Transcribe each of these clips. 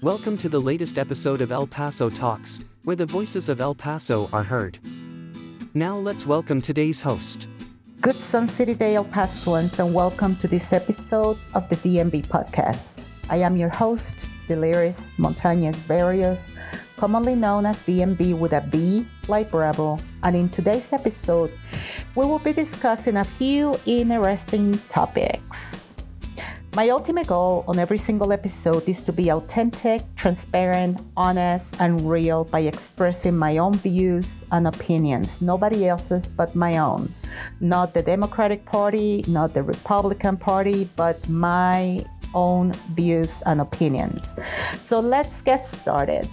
Welcome to the latest episode of El Paso Talks, where the voices of El Paso are heard. Now let's welcome today's host. Good Sun City Day, El Pasoans, and welcome to this episode of the DMB podcast. I am your host, Deliris Montañez Berrios, commonly known as DMB with a B like Bravo. And in today's episode, we will be discussing a few interesting topics. My ultimate goal on every single episode is to be authentic, transparent, honest, and real by expressing my own views and opinions, nobody else's but my own. Not the Democratic Party, not the Republican Party, but my own views and opinions. So let's get started.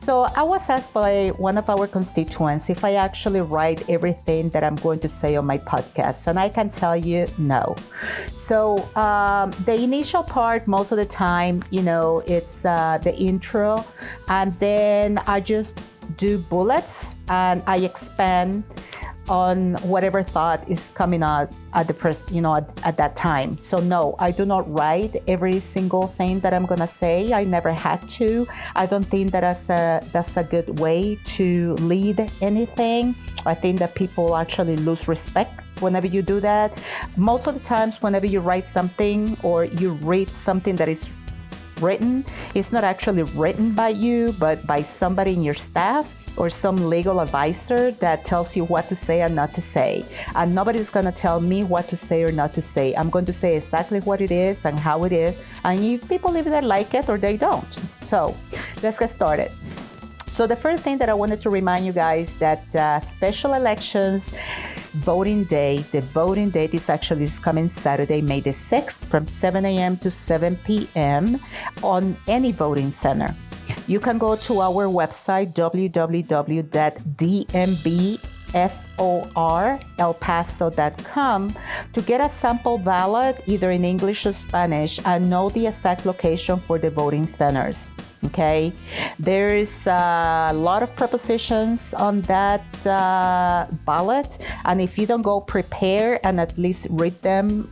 So I was asked by one of our constituents if I actually write everything that I'm going to say on my podcast, and I can tell you no. So um, the initial part, most of the time, you know, it's uh, the intro, and then I just do bullets and I expand on whatever thought is coming out at the pres- you know at, at, that time. So no i do not write every single thing that i'm gonna say. I never had to. I don't think that that's a that's a good way to lead anything. I think that people actually lose respect whenever you do that. Most of the times whenever you write something or you read something that is written it's not actually written by you but by somebody in your staff or some legal advisor that tells you what to say and not to say. And nobody's going to tell me what to say or not to say. I'm going to say exactly what it is and how it is. And if people either like it or they don't. So let's get started. So the first thing that I wanted to remind you guys that uh, special elections voting day, the voting date is actually this coming Saturday, May the 6th from 7 a.m. to 7 p.m. on any voting center. You can go to our website www.dmbforelpaso.com to get a sample ballot either in English or Spanish and know the exact location for the voting centers. Okay, there is a lot of prepositions on that uh, ballot, and if you don't go prepare and at least read them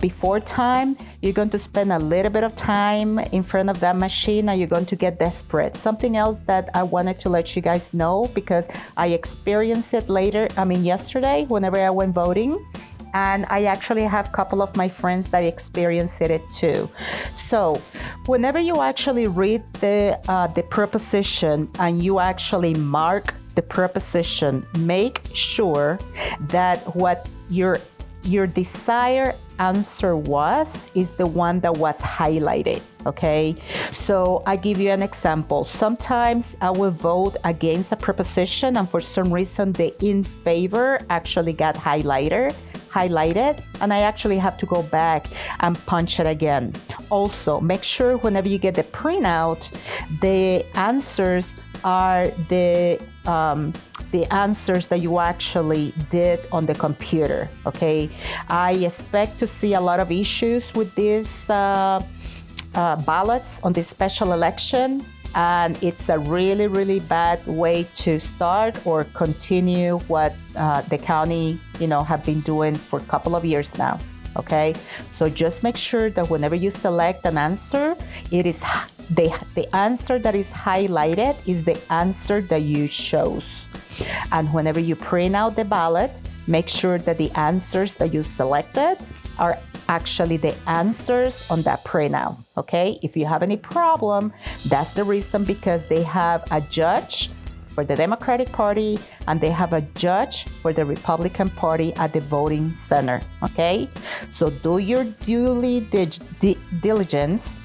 before time, you're going to spend a little bit of time in front of that machine and you're going to get desperate. Something else that I wanted to let you guys know because I experienced it later, I mean, yesterday, whenever I went voting and I actually have a couple of my friends that experienced it too. So, whenever you actually read the uh, the preposition and you actually mark the preposition, make sure that what your your desired answer was is the one that was highlighted. Okay, so I give you an example. Sometimes I will vote against a proposition, and for some reason, the in favor actually got highlighted highlighted and I actually have to go back and punch it again. Also, make sure whenever you get the printout, the answers are the um, the answers that you actually did on the computer. Okay, I expect to see a lot of issues with these uh, uh, ballots on this special election and it's a really really bad way to start or continue what uh, the county you know have been doing for a couple of years now okay so just make sure that whenever you select an answer it is the, the answer that is highlighted is the answer that you chose and whenever you print out the ballot make sure that the answers that you selected are actually the answers on that printout. Okay, if you have any problem, that's the reason because they have a judge for the Democratic Party and they have a judge for the Republican Party at the voting center. Okay, so do your duly di- diligence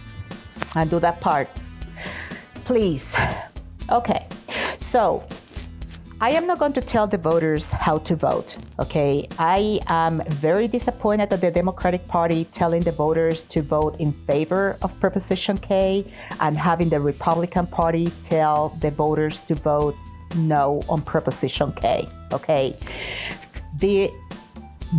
and do that part, please. Okay, so I am not going to tell the voters how to vote, okay? I am very disappointed that the Democratic Party telling the voters to vote in favor of Proposition K and having the Republican Party tell the voters to vote no on Proposition K, okay? The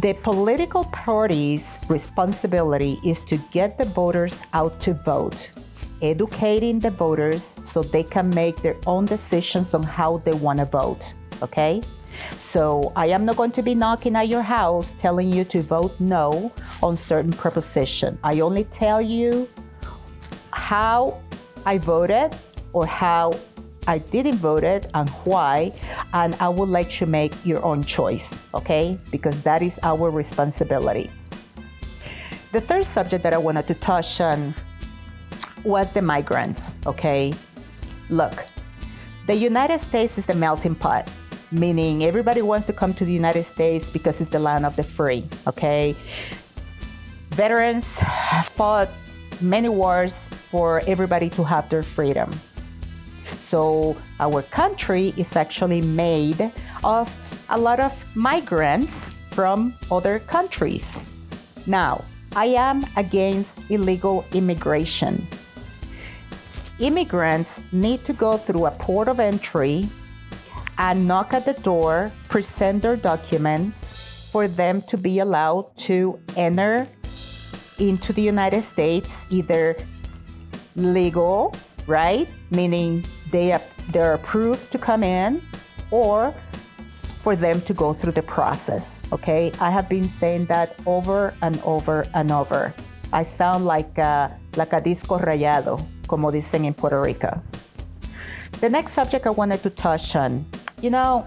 the political party's responsibility is to get the voters out to vote educating the voters so they can make their own decisions on how they want to vote. Okay? So I am not going to be knocking at your house telling you to vote no on certain proposition. I only tell you how I voted or how I didn't vote it and why, and I would let you make your own choice, okay? Because that is our responsibility. The third subject that I wanted to touch on was the migrants, okay? Look, the United States is the melting pot, meaning everybody wants to come to the United States because it's the land of the free, okay? Veterans fought many wars for everybody to have their freedom. So our country is actually made of a lot of migrants from other countries. Now, I am against illegal immigration. Immigrants need to go through a port of entry and knock at the door, present their documents for them to be allowed to enter into the United States, either legal, right? Meaning they they're approved to come in or for them to go through the process. Okay, I have been saying that over and over and over. I sound like a, like a disco rayado, como dicen in Puerto Rico. The next subject I wanted to touch on, you know,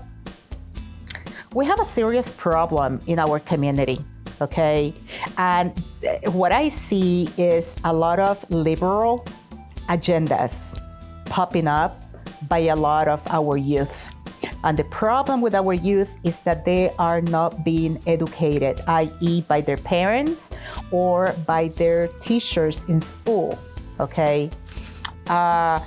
we have a serious problem in our community. Okay, and eh, what I see is a lot of liberal agendas popping up by a lot of our youth. And the problem with our youth is that they are not being educated, i.e., by their parents or by their teachers in school. Okay? Uh,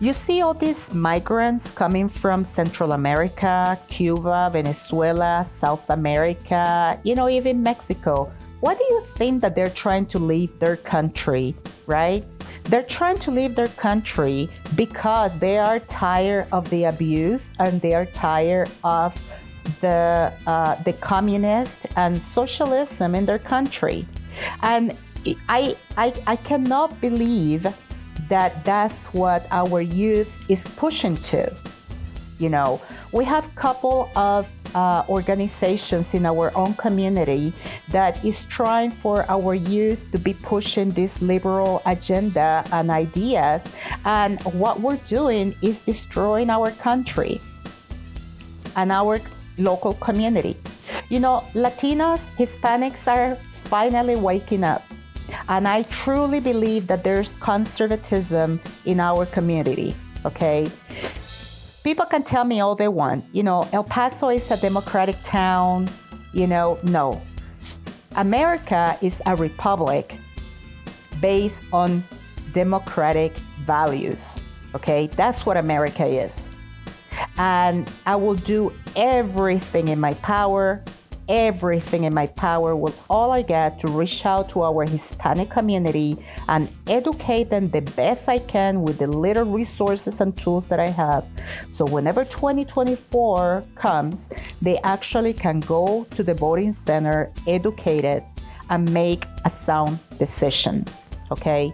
you see all these migrants coming from Central America, Cuba, Venezuela, South America, you know, even Mexico. What do you think that they're trying to leave their country, right? They're trying to leave their country because they are tired of the abuse and they are tired of the uh, the communist and socialism in their country. And I, I I cannot believe that that's what our youth is pushing to. You know, we have a couple of uh, organizations in our own community that is trying for our youth to be pushing this liberal agenda and ideas. And what we're doing is destroying our country and our local community. You know, Latinos, Hispanics are finally waking up. And I truly believe that there's conservatism in our community, okay? people can tell me all they want. You know, El Paso is a democratic town. You know, no. America is a republic based on democratic values. Okay, that's what America is. And I will do everything in my power everything in my power with all I get to reach out to our Hispanic community and educate them the best I can with the little resources and tools that I have. So whenever 2024 comes, they actually can go to the voting center educated and make a sound decision. Okay?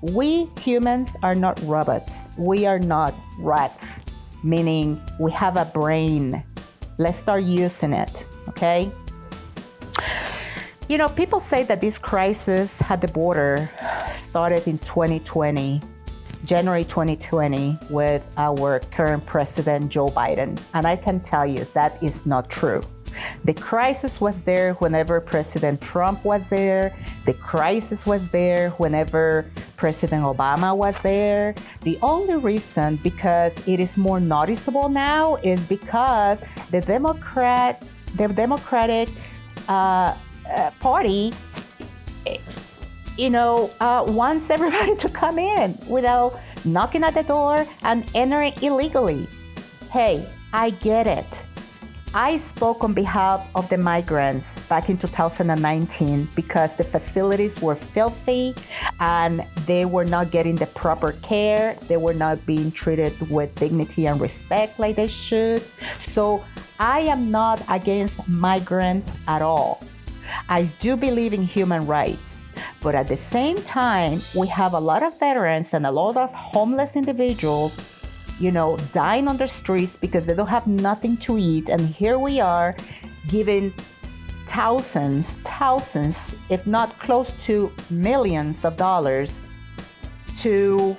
We humans are not robots. We are not rats, meaning we have a brain. Let's start using it okay? You know, people say that this crisis at the border started in 2020, January 2020, with our current president, Joe Biden. And I can tell you that is not true. The crisis was there whenever President Trump was there. The crisis was there whenever President Obama was there. The only reason, because it is more noticeable now, is because the Democrat the Democratic uh, uh, Party, you know, uh, wants everybody to come in without knocking at the door and entering illegally. Hey, I get it. I spoke on behalf of the migrants back in 2019 because the facilities were filthy and they were not getting the proper care. They were not being treated with dignity and respect like they should. So I am not against migrants at all. I do believe in human rights. But at the same time, we have a lot of veterans and a lot of homeless individuals, you know, dying on the streets because they don't have nothing to eat. And here we are giving thousands, thousands, if not close to millions of dollars to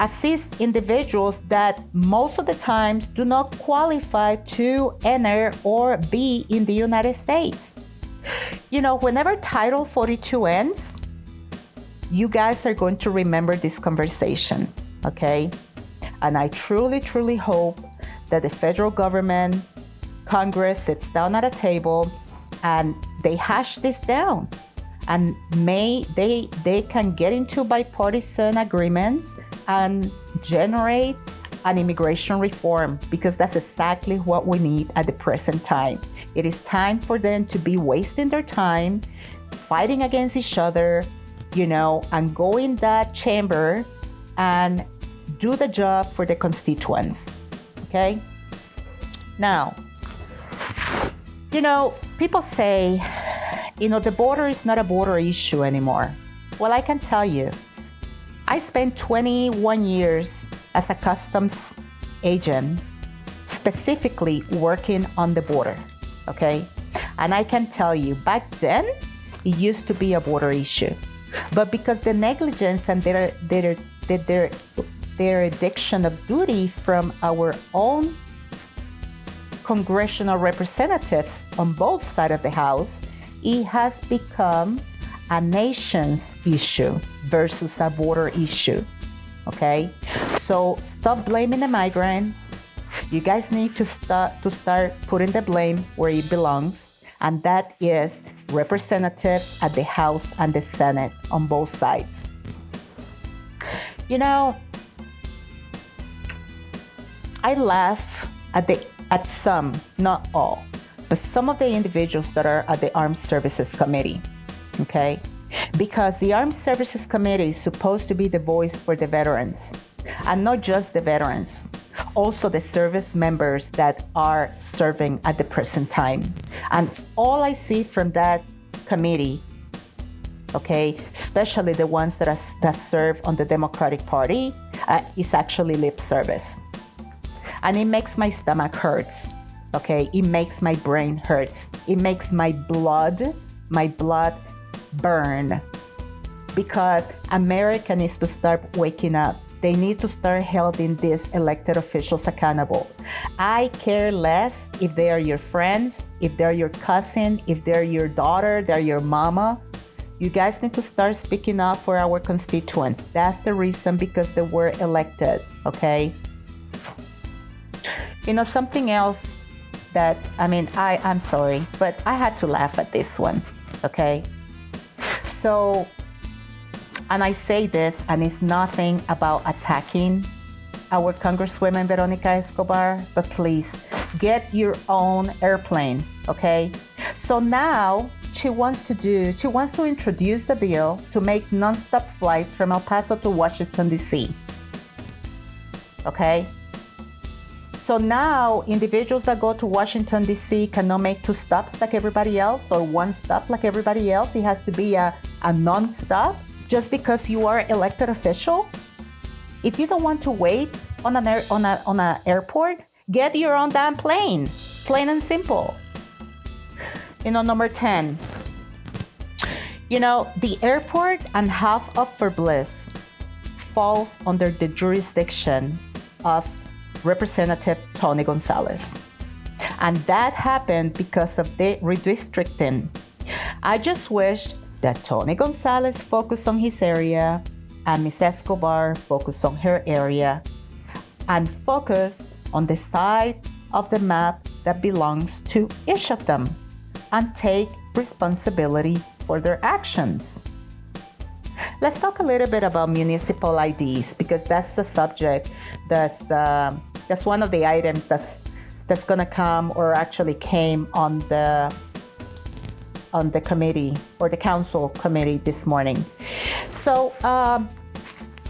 assist individuals that most of the times do not qualify to enter or be in the United States. You know, whenever Title 42 ends, you guys are going to remember this conversation, okay? And I truly, truly hope that the federal government, Congress sits down at a table and they hash this down and may they they can get into bipartisan agreements and generate an immigration reform because that's exactly what we need at the present time. It is time for them to be wasting their time fighting against each other, you know, and go in that chamber and do the job for the constituents. Okay? Now, you know, people say, you know, the border is not a border issue anymore. Well, I can tell you, I spent 21 years as a customs agent, specifically working on the border. Okay? And I can tell you, back then, it used to be a border issue. But because the negligence and their, their, their, their addiction of duty from our own congressional representatives on both sides of the House, it has become a nation's issue versus a border issue. Okay? So stop blaming the migrants. You guys need to start to start putting the blame where it belongs, and that is representatives at the House and the Senate on both sides. You know, I laugh at the at some, not all, but some of the individuals that are at the Armed Services Committee. Okay? Because the Armed Services Committee is supposed to be the voice for the veterans, and not just the veterans, also the service members that are serving at the present time. And all I see from that committee, okay, especially the ones that, are, that serve on the Democratic Party, uh, is actually lip service and it makes my stomach hurts okay it makes my brain hurts it makes my blood my blood burn because america needs to start waking up. They need to start holding these elected officials accountable. I care less if they are your friends if they're your cousin if they're your daughter they're your mama. You guys need to start speaking up for our constituents. That's the reason because they were elected okay? You know, something else that, I mean, I, I'm sorry, but I had to laugh at this one, okay? So, and I say this, and it's nothing about attacking our Congresswoman Veronica Escobar, but please get your own airplane, okay? So now she wants to do, she wants to introduce a bill to make nonstop flights from El Paso to Washington, D.C. Okay? So now individuals that go to Washington, D.C. cannot make two stops like everybody else or one stop like everybody else. It has to be a, a non stop just because you are elected official. If you don't want to wait on an, air, on, a, on an airport, get your own damn plane. Plain and simple. You know, number 10. You know, the airport and half of Fort Bliss falls under the jurisdiction of Representative Tony Gonzales. And that happened because of the redistricting. I just wish that Tony Gonzales focused on his area and Ms. Escobar focused on her area and focus on the side of the map that belongs to each of them and take responsibility for their actions. Let's talk a little bit about municipal IDs because that's the subject that's uh, that's one of the items that's that's to come or actually came on the on the committee or the council committee this morning. So um,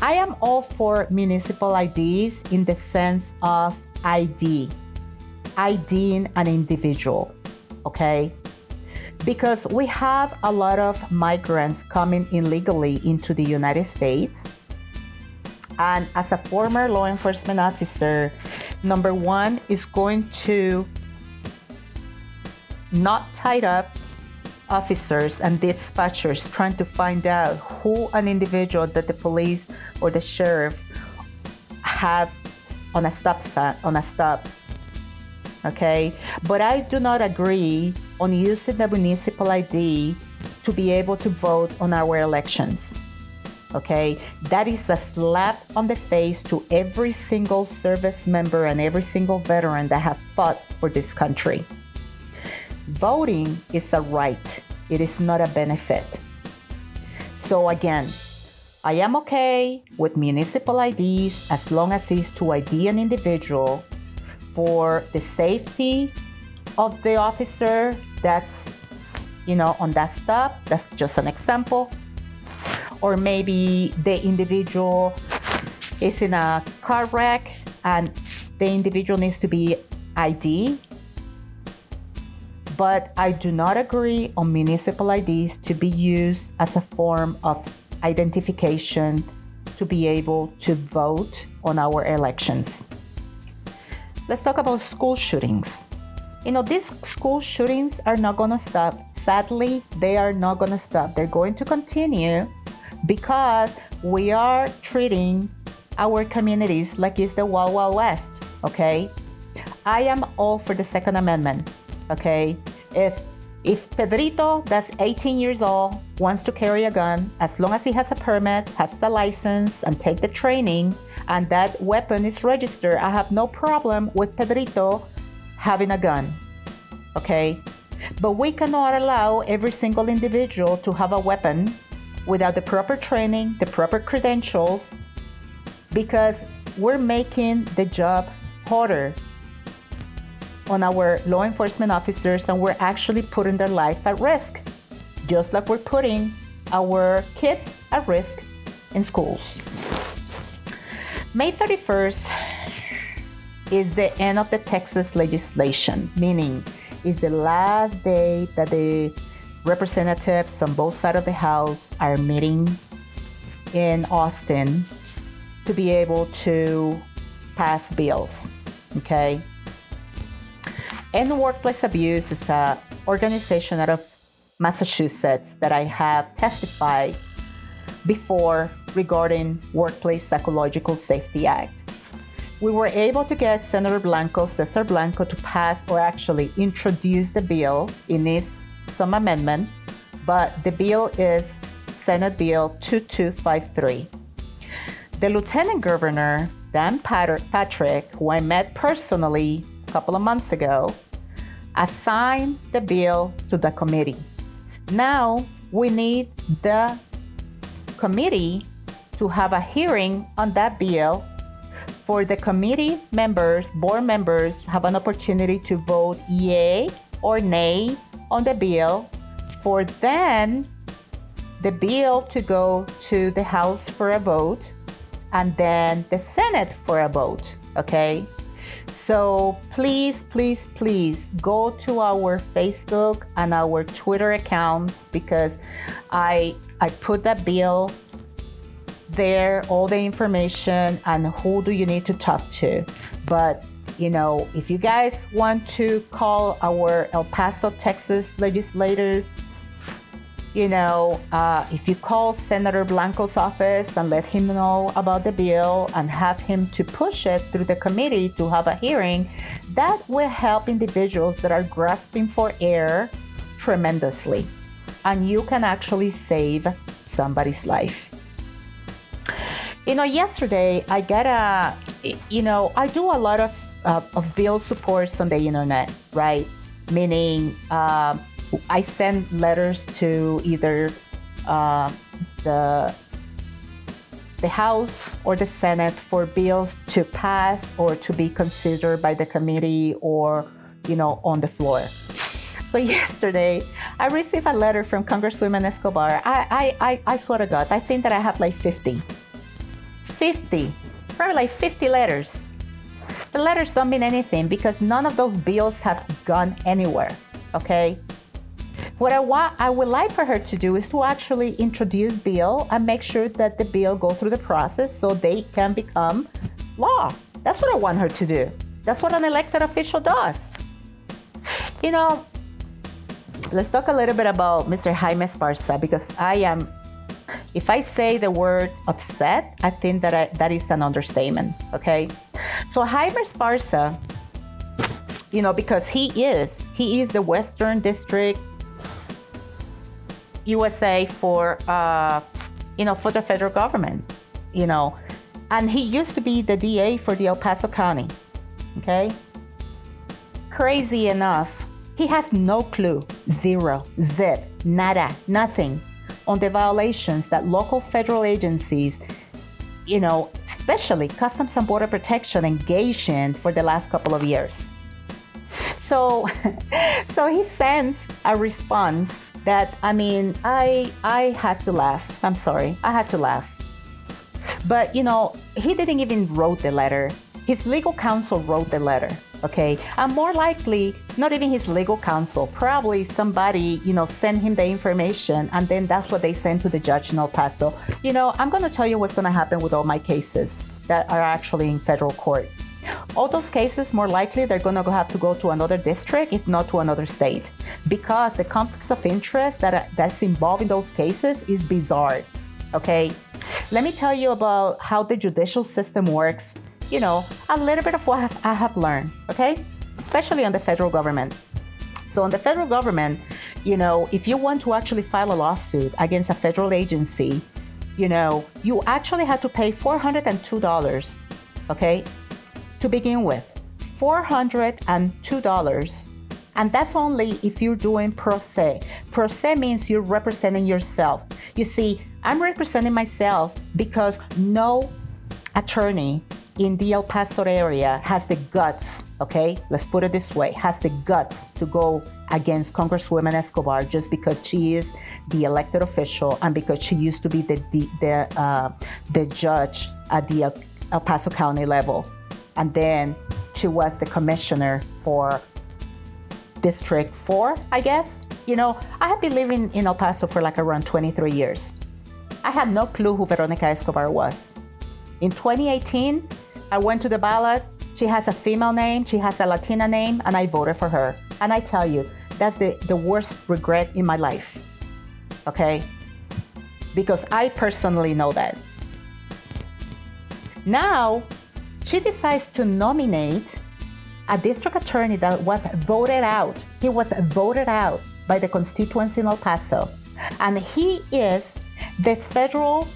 I am all for municipal IDs in the sense of ID, IDing an individual, okay? Because we have a lot of migrants coming illegally into the United States and as a former law enforcement officer, number one is going to not tie up officers and dispatchers trying to find out who an individual that the police or the sheriff have on a stop sign, on a stop. Okay, but I do not agree on using the municipal ID to be able to vote on our elections. Okay, that is a slap on the face to every single service member and every single veteran that have fought for this country. Voting is a right, it is not a benefit. So, again, I am okay with municipal IDs as long as it's to ID an individual for the safety of the officer that's you know on that stop. That's just an example. Or maybe the individual is in a car wreck and the individual needs to be ID but I do not agree on municipal IDs to be used as a form of identification to be able to vote on our elections. Let's talk about school shootings. You know, these school shootings are not going to stop. Sadly, they are not going to stop. They're going to continue because we are treating our communities like it's the Wild Wild West, okay? I am all for the Second Amendment, okay? If if Pedrito, that's 18 years old, wants to carry a gun, as long as he has a permit, has a license, and take the training, and that weapon is registered, I have no problem with Pedrito having a gun. Okay? But we cannot allow every single individual to have a weapon without the proper training, the proper credentials, because we're making the job harder on our law enforcement officers and we're actually putting their life at risk, just like we're putting our kids at risk in schools. May 31st is the end of the Texas legislation, meaning it's the last day that the representatives on both sides of the House are meeting in Austin to be able to pass bills. Okay. End Workplace Abuse is an organization out of Massachusetts that I have testified before regarding Workplace Psychological Safety Act. We were able to get Senator Blanco, Cesar Blanco, to pass or actually introduce the bill in its some amendment, but the bill is Senate Bill 2253. The Lieutenant Governor, Dan Patrick, who I met personally couple of months ago, assigned the bill to the committee. Now we need the committee to have a hearing on that bill for the committee members, board members, have an opportunity to vote yay or nay on the bill for then the bill to go to the House for a vote and then the Senate for a vote. Okay. So please, please, please go to our Facebook and our Twitter accounts because I I put that bill there, all the information and who do you need to talk to. But you know, if you guys want to call our El Paso, Texas legislators you know, uh, if you call Senator Blanco's office and let him know about the bill and have him to push it through the committee to have a hearing, that will help individuals that are grasping for air tremendously. And you can actually save somebody's life. You know, yesterday I got a, you know, I do a lot of, uh, of bill supports on the internet, right? Meaning, uh, I send letters to either uh, the the House or the Senate for bills to pass or to be considered by the committee or you know on the floor. So yesterday, I received a letter from Congresswoman Escobar. I, I, I, I swear to God, I think that I have like 50. 50. Probably like 50 letters. The letters don't mean anything because none of those bills have gone anywhere. Okay? What I want, I would like for her to do is to actually introduce bill and make sure that the bill go through the process so they can become law. That's what I want her to do. That's what an elected official does. You know, let's talk a little bit about Mr. Jaime Esparza because I am If I say the word upset, I think that I, that is an understatement. Okay, so Jaime Esparza, you know, because he is he is the Western District USA for uh, you know for the federal government, you know, and he used to be the DA for the El Paso County. Okay, crazy enough, he has no clue, zero, zip, nada, nothing on the violations that local federal agencies, you know, especially Customs and Border Protection, engaged in for the last couple of years. So, so he sends a response that I mean, I I had to laugh. I'm sorry, I had to laugh. But you know, he didn't even wrote the letter. His legal counsel wrote the letter okay? And more likely, not even his legal counsel, probably somebody, you know, sent him the information and then that's what they sent to the judge in El Paso. You know, I'm gonna tell you what's gonna happen with all my cases that are actually in federal court. All those cases, more likely, they're going to have to go to another district, if not to another state, because the conflicts of interest that that's involved in those cases is bizarre. Okay, let me tell you about how the judicial system works you know, a little bit of what I have learned, okay? Especially on the federal government. So, on the federal government, you know, if you want to actually file a lawsuit against a federal agency, you know, you actually have to pay $402, okay, to begin with. $402. And that's only if you're doing pro se. Pro se means you're representing yourself. You see, I'm representing myself because no attorney in the El Paso area has the guts, okay, let's put it this way, has the guts to go against Congresswoman Escobar just because she is the elected official and because she used to be the the the, uh, the judge at the El Paso County level, and then she was the commissioner for District Four, I guess. You know, I have been living in El Paso for like around 23 years. I had no clue who Veronica Escobar was. In 2018, I went to the ballot. She has a female name, she has a Latina name, and I voted for her. And I tell you, that's the, the worst regret in my life. Okay? Because I personally know that. Now, she decides to nominate a district attorney that was voted out. He was voted out by the constituency in El Paso. And he is the federal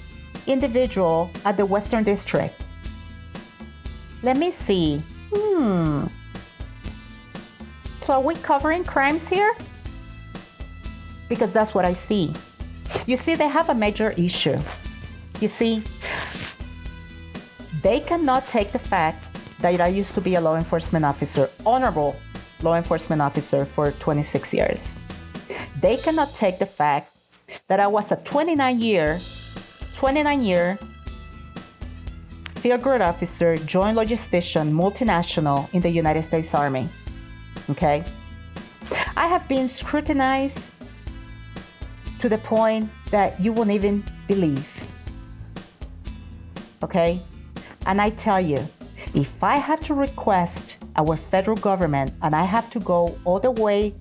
individual at the Western District. Let me see. Hmm. So are we covering crimes here? Because that's what I see. You see, they have a major issue. You see, they cannot take the fact that I used to be a law enforcement officer, honorable law enforcement officer for 26 years. They cannot take the fact that I was a 29 year, 29 year field grade officer, joint logistician, multinational in the United States Army. Okay? I have been scrutinized to the point that you won't even believe. Okay? And I tell you, if I have to request our federal government and I have to go all the way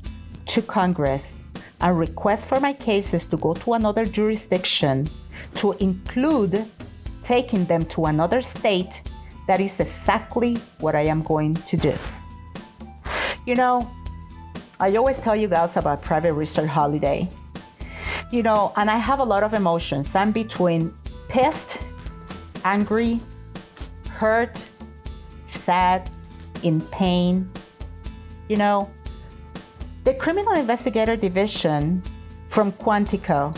to Congress and request for my cases to go to another jurisdiction to include taking them to another state, that is exactly what I am going to do. You know, I always tell you guys about Private Richard Halliday. You know, and I have a lot of emotions. I'm between pissed, angry, hurt, sad, in pain. You know, the Criminal Investigator Division from Quantico,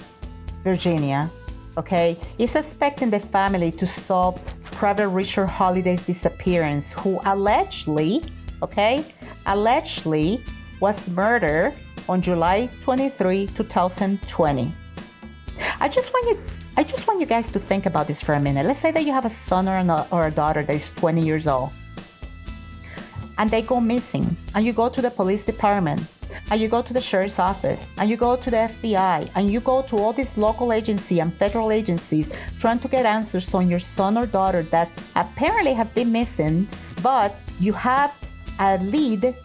Virginia, okay, is expecting the family to solve Private Richard Halliday's disappearance, who allegedly, okay, allegedly was murdered on July 23, 2020. I just want you I just want you guys to think about this for a minute. Let's say that you have a son or a, or a daughter that is 20 years old and they go missing and you go to the police department and you go to the sheriff's office and you go to the FBI and you go to all these local agencies and federal agencies trying to get answers on your son or daughter that apparently have been missing, but you have a lead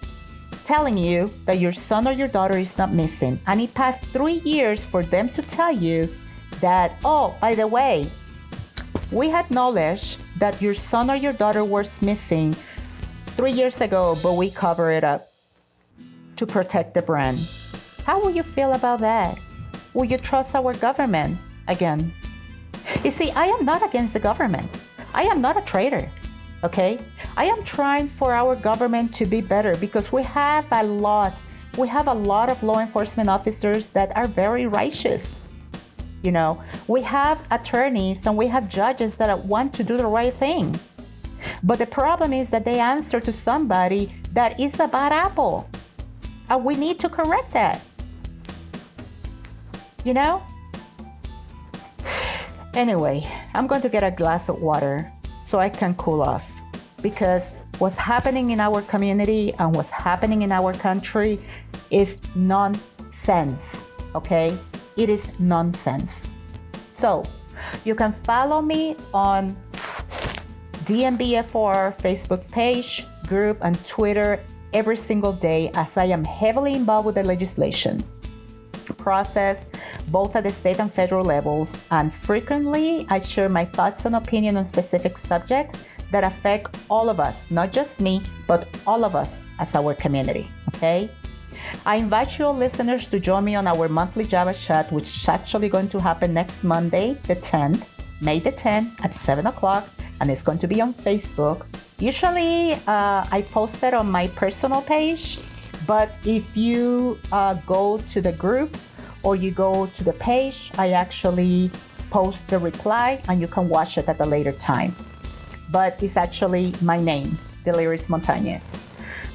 telling you that your son or your daughter is not missing. And it passed three years for them to tell you that, oh, by the way, we had knowledge that your son or your daughter was missing three years ago, but we cover it up to protect the brand. How will you feel about that? Will you trust our government again? You see, I am not against the government. I am not a traitor, okay? I am trying for our government to be better because we have a lot, we have a lot of law enforcement officers that are very righteous. You know, we have attorneys and we have judges that want to do the right thing. But the problem is that they answer to somebody that is a bad apple. And we need to correct that. You know? Anyway, I'm going to get a glass of water so I can cool off because what's happening in our community and what's happening in our country is nonsense, okay? It is nonsense. So, you can follow me on DMBFR Facebook page, group, and Twitter every single day as I am heavily involved with the legislation process, both at the state and federal levels. And frequently, I share my thoughts and opinion on specific subjects that affect all of us, not just me, but all of us as our community. Okay? I invite you all listeners to join me on our monthly Java chat, which is actually going to happen next Monday, the 10th, May the 10th at 7 o'clock, and it's going to be on Facebook. Usually, uh, I post it on my personal page, but if you uh, go to the group or you go to the page, I actually post the reply and you can watch it at a later time. But it's actually my name, Deliris Montañez.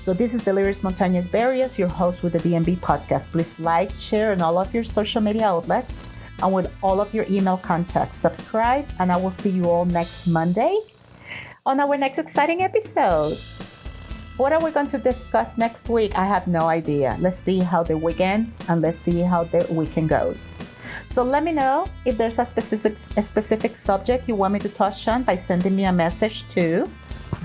So this is Deliris Montañez Berrios, your host with the DMB podcast. Please like, share on all of your social media outlets and with all of your email contacts. Subscribe, and I will see you all next Monday on our next exciting episode. What are we going to discuss next week? I have no idea. Let's see how the weekends and let's see how the weekend goes. So let me know if there's a specific a specific subject you want me to touch on by sending me a message to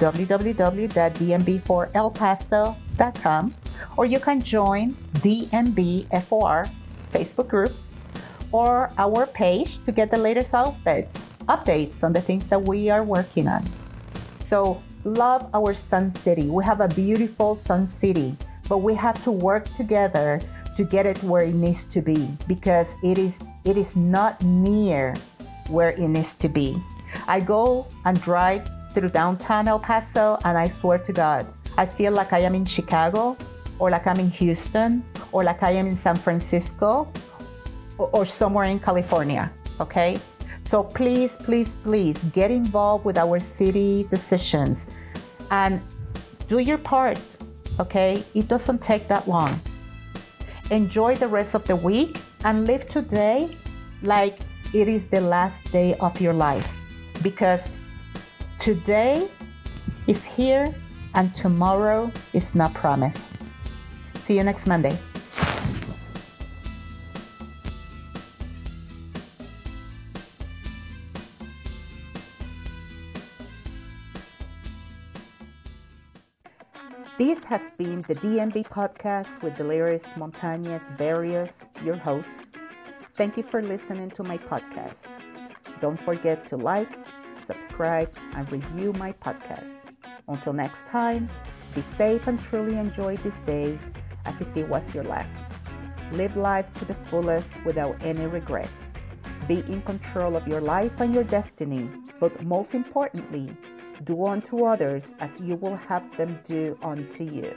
www.dmb4elpaso.com or you can join DMB4 Facebook group or our page to get the latest updates updates on the things that we are working on. So love our Sun City. We have a beautiful Sun City, but we have to work together to get it where it needs to be because it is it is not near where it needs to be. I go and drive through downtown El Paso and I swear to God, I feel like I am in Chicago or like I'm in Houston or like I am in San Francisco or, or somewhere in California, okay? So please, please, please get involved with our city decisions and do your part, okay? It doesn't take that long. Enjoy the rest of the week and live today like it is the last day of your life because today is here and tomorrow is not promised. See you next Monday. This has been the DMB podcast with Deliris Montañez Berrios, your host. Thank you for listening to my podcast. Don't forget to like, subscribe, and review my podcast. Until next time, be safe and truly enjoy this day as if it was your last. Live life to the fullest without any regrets. Be in control of your life and your destiny, but most importantly, do unto others as you will have them do unto you.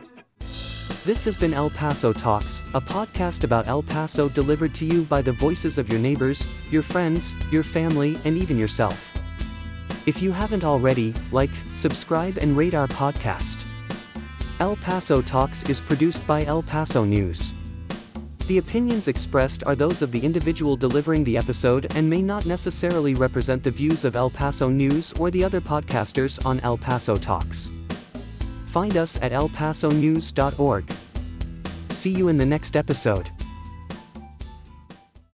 This has been El Paso Talks, a podcast about El Paso delivered to you by the voices of your neighbors, your friends, your family, and even yourself. If you haven't already, like, subscribe, and rate our podcast. El Paso Talks is produced by El Paso News. The opinions expressed are those of the individual delivering the episode and may not necessarily represent the views of El Paso News or the other podcasters on El Paso Talks. Find us at elpasonews.org. See you in the next episode.